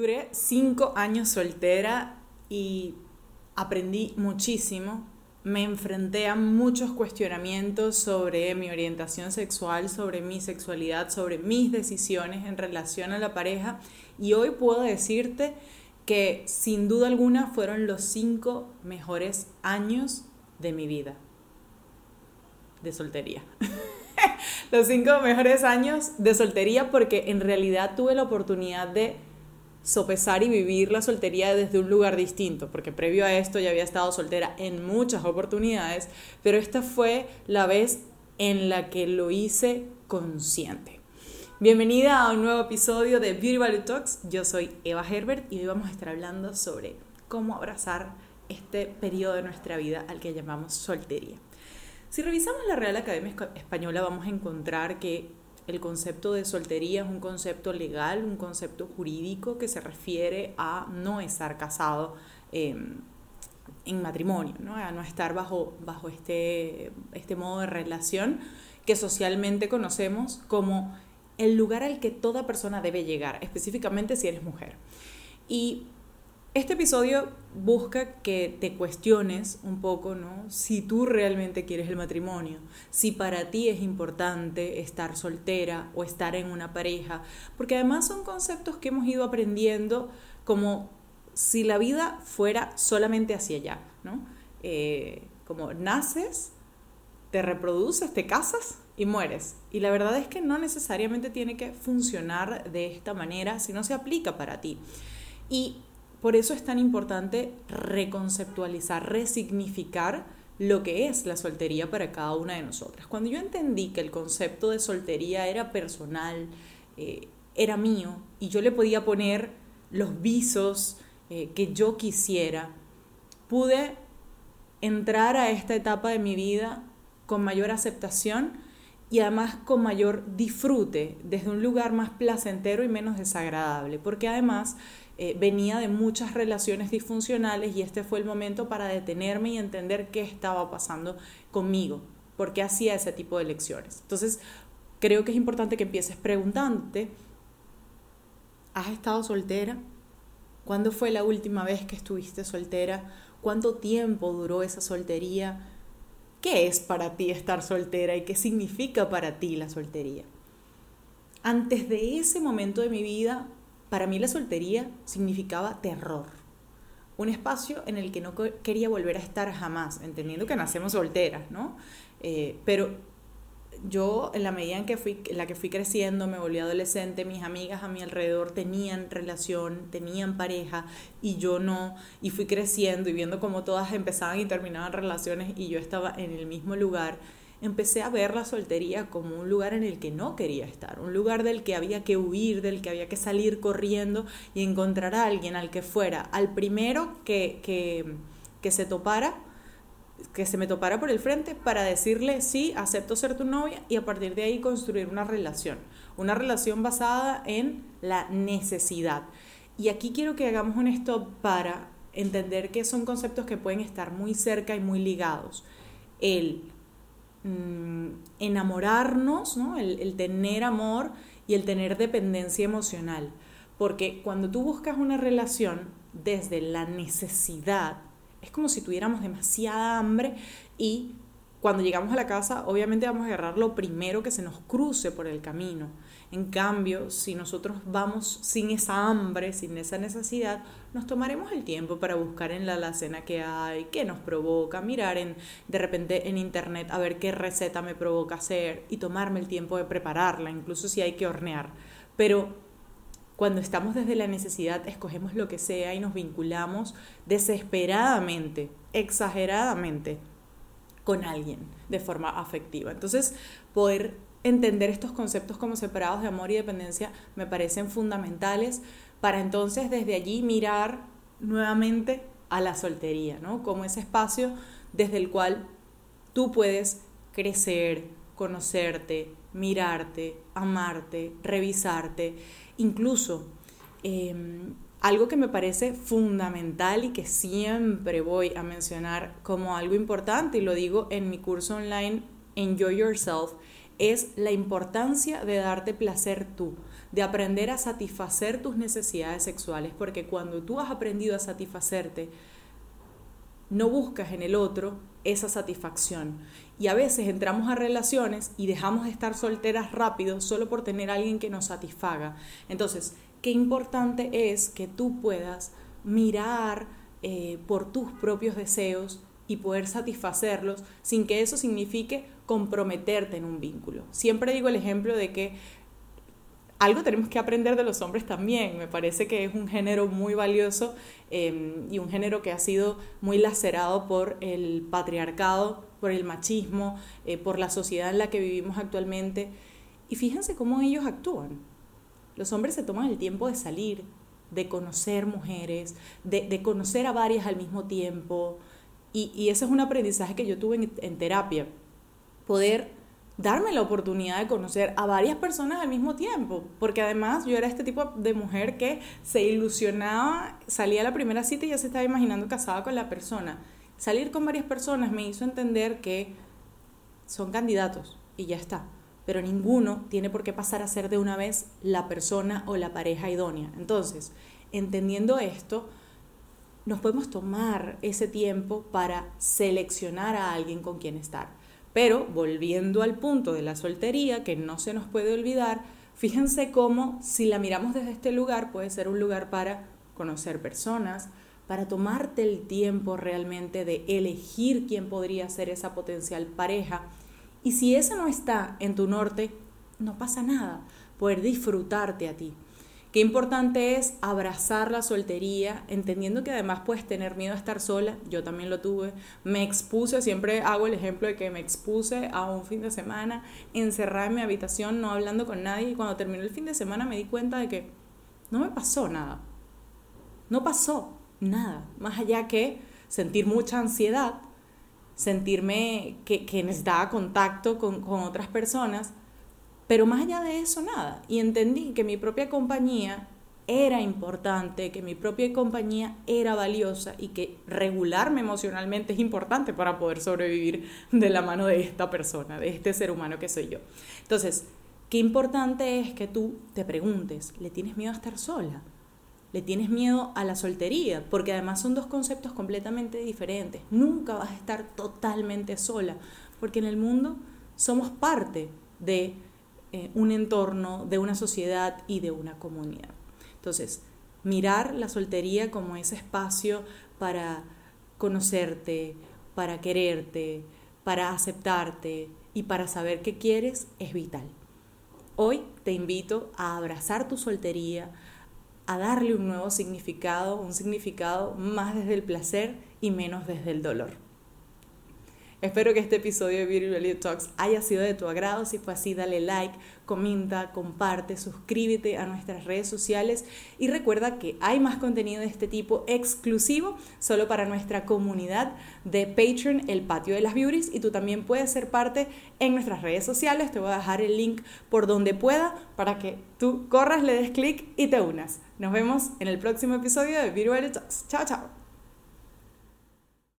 Duré cinco años soltera y aprendí muchísimo. Me enfrenté a muchos cuestionamientos sobre mi orientación sexual, sobre mi sexualidad, sobre mis decisiones en relación a la pareja y hoy puedo decirte que sin duda alguna fueron los cinco mejores años de mi vida de soltería. los cinco mejores años de soltería porque en realidad tuve la oportunidad de sopesar y vivir la soltería desde un lugar distinto, porque previo a esto ya había estado soltera en muchas oportunidades, pero esta fue la vez en la que lo hice consciente. Bienvenida a un nuevo episodio de Beauty Value Talks. Yo soy Eva Herbert y hoy vamos a estar hablando sobre cómo abrazar este periodo de nuestra vida al que llamamos soltería. Si revisamos la Real Academia Española vamos a encontrar que el concepto de soltería es un concepto legal, un concepto jurídico que se refiere a no estar casado em, en matrimonio, ¿no? a no estar bajo, bajo este, este modo de relación que socialmente conocemos como el lugar al que toda persona debe llegar, específicamente si eres mujer. Y este episodio busca que te cuestiones un poco, ¿no? Si tú realmente quieres el matrimonio, si para ti es importante estar soltera o estar en una pareja, porque además son conceptos que hemos ido aprendiendo como si la vida fuera solamente hacia allá, ¿no? Eh, como naces, te reproduces, te casas y mueres. Y la verdad es que no necesariamente tiene que funcionar de esta manera si no se aplica para ti. Y por eso es tan importante reconceptualizar, resignificar lo que es la soltería para cada una de nosotras. Cuando yo entendí que el concepto de soltería era personal, eh, era mío, y yo le podía poner los visos eh, que yo quisiera, pude entrar a esta etapa de mi vida con mayor aceptación y además con mayor disfrute, desde un lugar más placentero y menos desagradable, porque además eh, venía de muchas relaciones disfuncionales y este fue el momento para detenerme y entender qué estaba pasando conmigo, por qué hacía ese tipo de lecciones. Entonces, creo que es importante que empieces preguntándote, ¿has estado soltera? ¿Cuándo fue la última vez que estuviste soltera? ¿Cuánto tiempo duró esa soltería? ¿Qué es para ti estar soltera y qué significa para ti la soltería? Antes de ese momento de mi vida para mí la soltería significaba terror. Un espacio en el que no quería volver a estar jamás, entendiendo que nacemos solteras, ¿no? Eh, pero yo, en la medida en, que fui, la que fui creciendo, me volví adolescente, mis amigas a mi alrededor tenían relación, tenían pareja y yo no, y fui creciendo y viendo cómo todas empezaban y terminaban relaciones y yo estaba en el mismo lugar empecé a ver la soltería como un lugar en el que no quería estar, un lugar del que había que huir, del que había que salir corriendo y encontrar a alguien al que fuera, al primero que, que, que se topara, que se me topara por el frente para decirle sí, acepto ser tu novia y a partir de ahí construir una relación, una relación basada en la necesidad. Y aquí quiero que hagamos un stop para entender que son conceptos que pueden estar muy cerca y muy ligados. El Mm, enamorarnos, ¿no? el, tener amor y el tener dependencia emocional. Porque cuando tú buscas una relación desde la necesidad, es como si tuviéramos demasiada hambre y cuando llegamos a la casa, obviamente vamos a agarrar lo primero que se nos cruce por el camino. En cambio, si nosotros vamos sin esa hambre, sin esa necesidad, nos tomaremos el tiempo para buscar en la alacena que hay, qué nos provoca, mirar en, de repente en internet a ver qué receta me provoca hacer y tomarme el tiempo de prepararla, incluso si hay que hornear. Pero cuando estamos desde la necesidad, escogemos lo que sea y nos vinculamos desesperadamente, exageradamente con alguien de forma afectiva. Entonces, poder entender estos conceptos como separados de amor y dependencia me parecen fundamentales para entonces desde allí mirar nuevamente a la soltería, ¿no? Como ese espacio desde el cual tú puedes crecer, conocerte, mirarte, amarte, revisarte, incluso em, algo que me parece fundamental y que siempre voy a mencionar como algo importante, y lo digo en mi curso online Enjoy Yourself, es la importancia de darte placer tú, de aprender a satisfacer tus necesidades sexuales, porque cuando tú has aprendido a satisfacerte, no buscas en el otro esa satisfacción. Y a veces entramos a relaciones y dejamos de estar solteras rápido solo por tener a alguien que nos satisfaga. Entonces, qué importante es que tú puedas mirar eh, por tus propios deseos y poder satisfacerlos sin que eso signifique comprometerte en un vínculo. Siempre digo el ejemplo de que algo tenemos que aprender de los hombres también. Me parece que es un género muy valioso em, y un género que ha sido muy lacerado por el patriarcado, por el machismo, eh, por la sociedad en la que vivimos actualmente. Y fíjense cómo ellos actúan. Los hombres se toman el tiempo de salir, de conocer mujeres, de, conocer a varias al mismo tiempo. Y, ese es un aprendizaje que yo tuve en, en terapia. Poder darme la oportunidad de conocer a varias personas al mismo tiempo, porque además yo era este tipo de mujer que se ilusionaba, salía a la primera cita y ya se estaba imaginando casada con la persona. Salir con varias personas me hizo entender que son candidatos y ya está, pero ninguno tiene por qué pasar a ser de una vez la persona o la pareja idónea. Entonces, entendiendo esto, nos podemos tomar ese tiempo para seleccionar a alguien con quien estar. Pero volviendo al punto de la soltería, que no se nos puede olvidar, fíjense cómo si la miramos desde este lugar puede ser un lugar para conocer personas, para tomarte el tiempo realmente de elegir quién podría ser esa potencial pareja. Y si eso no está en tu norte, no pasa nada, poder disfrutarte a ti. Qué importante es abrazar la soltería, entendiendo que además puedes tener miedo a estar sola, yo también lo tuve, me expuse, siempre hago el ejemplo de que me expuse a un fin de semana, encerrada en mi habitación, no hablando con nadie, y cuando terminó el fin de semana me di cuenta de que no me pasó nada, no pasó nada, más allá que sentir mucha ansiedad, sentirme que, necesitaba contacto con, con otras personas, pero más allá de eso, nada. Y entendí que mi propia compañía era importante, que mi propia compañía era valiosa y que regularme emocionalmente es importante para poder sobrevivir de la mano de esta persona, de este ser humano que soy yo. Entonces, qué importante es que tú te preguntes, ¿le tienes miedo a estar sola? ¿Le tienes miedo a la soltería? Porque además son dos conceptos completamente diferentes. Nunca vas a estar totalmente sola, porque en el mundo somos parte de eh, un entorno, de una sociedad y de una comunidad. Entonces, mirar la soltería como ese espacio para conocerte, para quererte, para aceptarte y para saber qué quieres es vital. Hoy te invito a abrazar tu soltería, a darle un nuevo significado, un significado más desde el placer y menos desde el dolor. Espero que este episodio de Beauty Reality Talks haya sido de tu agrado. Si fue así, dale like, comenta, comparte, suscríbete a nuestras redes sociales y recuerda que hay más contenido de este tipo exclusivo solo para nuestra comunidad de Patreon, el Patio de las Beauties, y tú también puedes ser parte en nuestras redes sociales. Te voy a dejar el link por donde pueda para que tú corras, le des clic y te unas. Nos vemos en el próximo episodio de Beauty Reality Talks. Chao, chao.